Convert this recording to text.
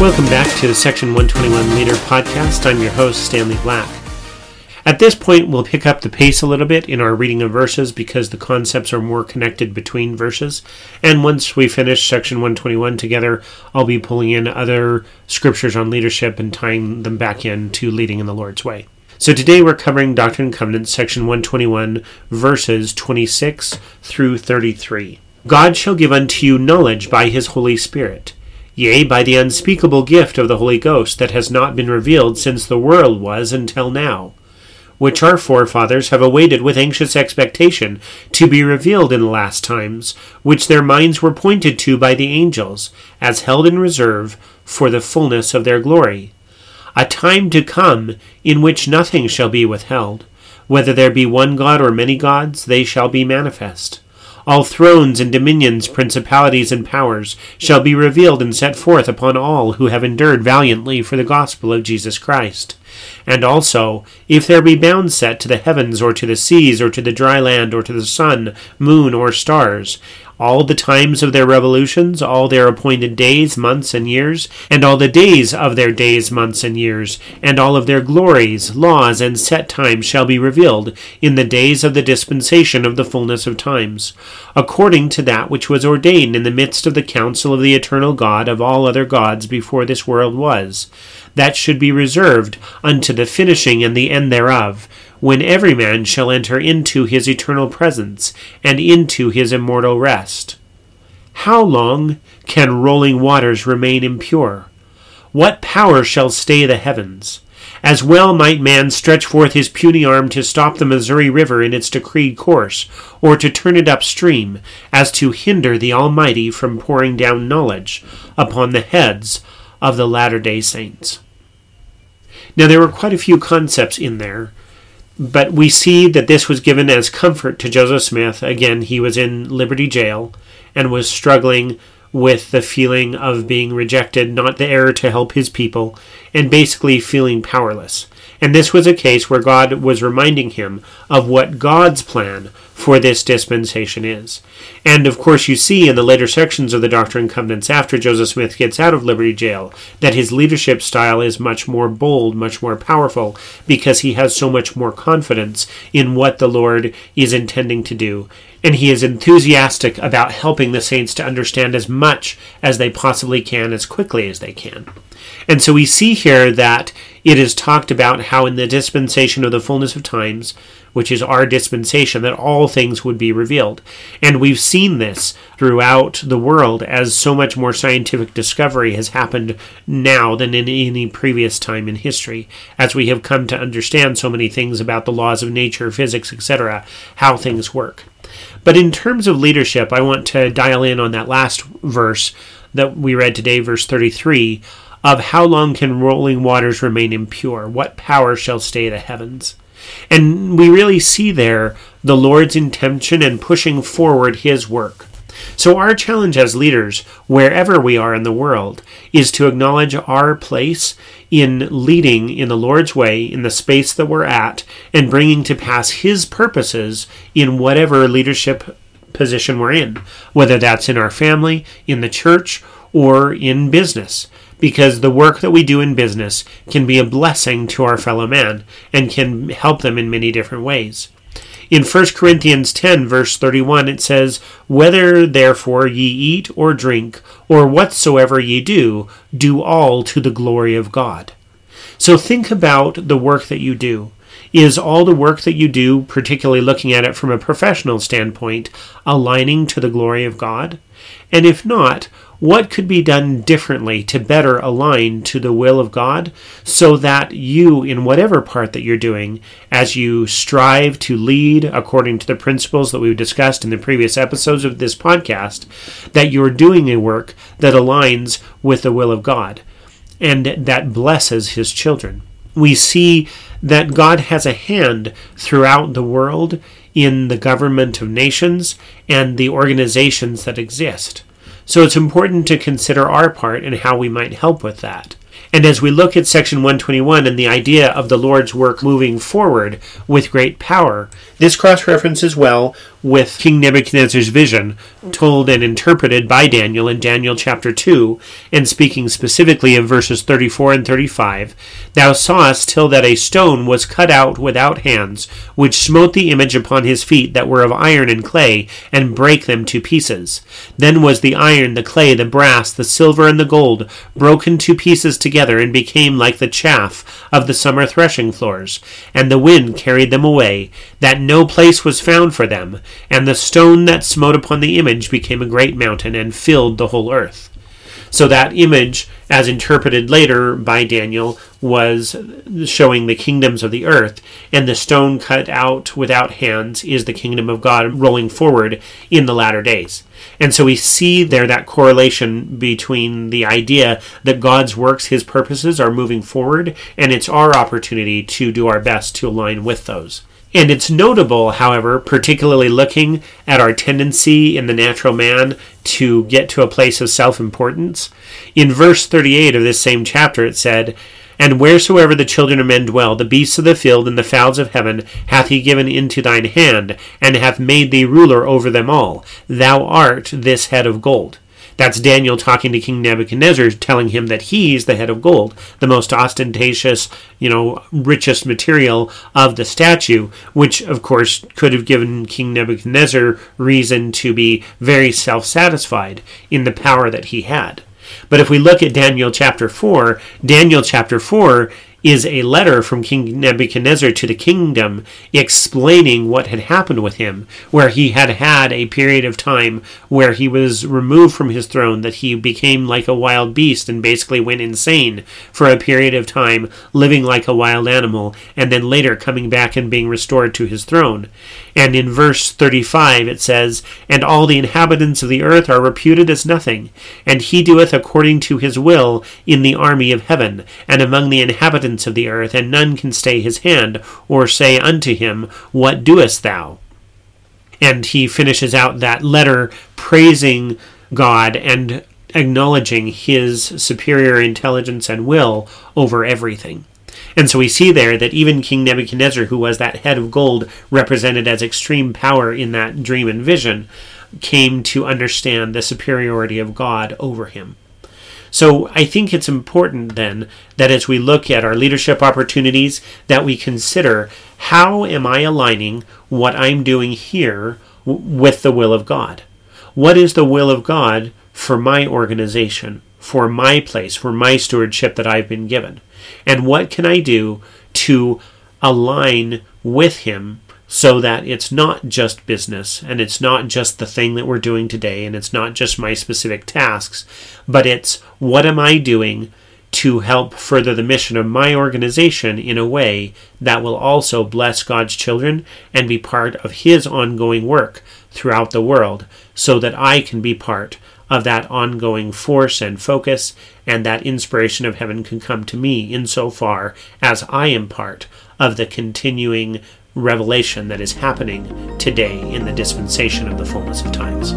Welcome back to the Section 121 Leader Podcast. I'm your host, Stanley Black. At this point, we'll pick up the pace a little bit in our reading of verses because the concepts are more connected between verses. And once we finish Section 121 together, I'll be pulling in other scriptures on leadership and tying them back in to leading in the Lord's way. So today we're covering Doctrine and Covenants, section 121, verses 26 through 33. God shall give unto you knowledge by his Holy Spirit yea, by the unspeakable gift of the Holy Ghost that has not been revealed since the world was until now, which our forefathers have awaited with anxious expectation to be revealed in the last times, which their minds were pointed to by the angels, as held in reserve for the fullness of their glory. A time to come in which nothing shall be withheld. Whether there be one God or many gods, they shall be manifest. All thrones and dominions, principalities and powers shall be revealed and set forth upon all who have endured valiantly for the gospel of Jesus Christ. And also, if there be bounds set to the heavens, or to the seas, or to the dry land, or to the sun, moon, or stars, all the times of their revolutions, all their appointed days, months, and years, and all the days of their days, months, and years, and all of their glories, laws, and set times shall be revealed in the days of the dispensation of the fullness of times, according to that which was ordained in the midst of the council of the eternal God of all other gods before this world was, that should be reserved unto the finishing and the end thereof when every man shall enter into his eternal presence and into his immortal rest. How long can rolling waters remain impure? What power shall stay the heavens? As well might man stretch forth his puny arm to stop the Missouri River in its decreed course, or to turn it upstream, as to hinder the Almighty from pouring down knowledge upon the heads of the latter day saints. Now, there were quite a few concepts in there but we see that this was given as comfort to Joseph Smith. Again, he was in Liberty Jail and was struggling with the feeling of being rejected, not the error to help his people, and basically feeling powerless. And this was a case where God was reminding him of what God's plan for this dispensation is. And of course, you see in the later sections of the Doctrine and Covenants after Joseph Smith gets out of Liberty Jail that his leadership style is much more bold, much more powerful, because he has so much more confidence in what the Lord is intending to do. And he is enthusiastic about helping the saints to understand as much as they possibly can, as quickly as they can. And so we see here that it is talked about how in the dispensation of the fullness of times, which is our dispensation, that all things would be revealed. And we've seen this throughout the world as so much more scientific discovery has happened now than in any previous time in history, as we have come to understand so many things about the laws of nature, physics, etc., how things work. But in terms of leadership, I want to dial in on that last verse that we read today, verse 33 of how long can rolling waters remain impure? What power shall stay the heavens? And we really see there the Lord's intention and pushing forward his work. So, our challenge as leaders, wherever we are in the world, is to acknowledge our place in leading in the Lord's way, in the space that we're at, and bringing to pass His purposes in whatever leadership position we're in, whether that's in our family, in the church, or in business because the work that we do in business can be a blessing to our fellow man and can help them in many different ways. In 1 Corinthians 10, verse 31, it says, Whether therefore ye eat or drink, or whatsoever ye do, do all to the glory of God. So think about the work that you do. Is all the work that you do, particularly looking at it from a professional standpoint, aligning to the glory of God? And if not, what could be done differently to better align to the will of God so that you, in whatever part that you're doing, as you strive to lead according to the principles that we've discussed in the previous episodes of this podcast, that you're doing a work that aligns with the will of God and that blesses His children? We see that God has a hand throughout the world in the government of nations and the organizations that exist. So it's important to consider our part and how we might help with that. And as we look at section 121 and the idea of the Lord's work moving forward with great power, this cross references well with King Nebuchadnezzar's vision, told and interpreted by Daniel in Daniel chapter 2, and speaking specifically of verses 34 and 35 Thou sawest till that a stone was cut out without hands, which smote the image upon his feet that were of iron and clay, and brake them to pieces. Then was the iron, the clay, the brass, the silver, and the gold broken to pieces together, and became like the chaff of the summer threshing floors. And the wind carried them away, that no place was found for them and the stone that smote upon the image became a great mountain and filled the whole earth. So that image, as interpreted later by Daniel, was showing the kingdoms of the earth, and the stone cut out without hands is the kingdom of God rolling forward in the latter days. And so we see there that correlation between the idea that God's works, his purposes, are moving forward, and it's our opportunity to do our best to align with those. And it's notable, however, particularly looking at our tendency in the natural man to get to a place of self importance. In verse 38 of this same chapter, it said, And wheresoever the children of men dwell, the beasts of the field and the fowls of heaven hath he given into thine hand, and hath made thee ruler over them all. Thou art this head of gold. That's Daniel talking to King Nebuchadnezzar, telling him that he's the head of gold, the most ostentatious, you know, richest material of the statue, which, of course, could have given King Nebuchadnezzar reason to be very self satisfied in the power that he had. But if we look at Daniel chapter 4, Daniel chapter 4 is a letter from King Nebuchadnezzar to the kingdom explaining what had happened with him, where he had had a period of time where he was removed from his throne, that he became like a wild beast and basically went insane for a period of time, living like a wild animal, and then later coming back and being restored to his throne. And in verse 35 it says, And all the inhabitants of the earth are reputed as nothing, and he doeth according to his will in the army of heaven, and among the inhabitants of the earth, and none can stay his hand, or say unto him, What doest thou? And he finishes out that letter praising God and acknowledging his superior intelligence and will over everything. And so we see there that even King Nebuchadnezzar, who was that head of gold represented as extreme power in that dream and vision, came to understand the superiority of God over him. So I think it's important then that as we look at our leadership opportunities that we consider how am I aligning what I'm doing here with the will of God? What is the will of God for my organization, for my place, for my stewardship that I've been given? And what can I do to align with him so that it's not just business and it's not just the thing that we're doing today and it's not just my specific tasks, but it's what am I doing to help further the mission of my organization in a way that will also bless God's children and be part of His ongoing work throughout the world so that I can be part of that ongoing force and focus, and that inspiration of heaven can come to me insofar as I am part of the continuing revelation that is happening today in the dispensation of the fullness of times.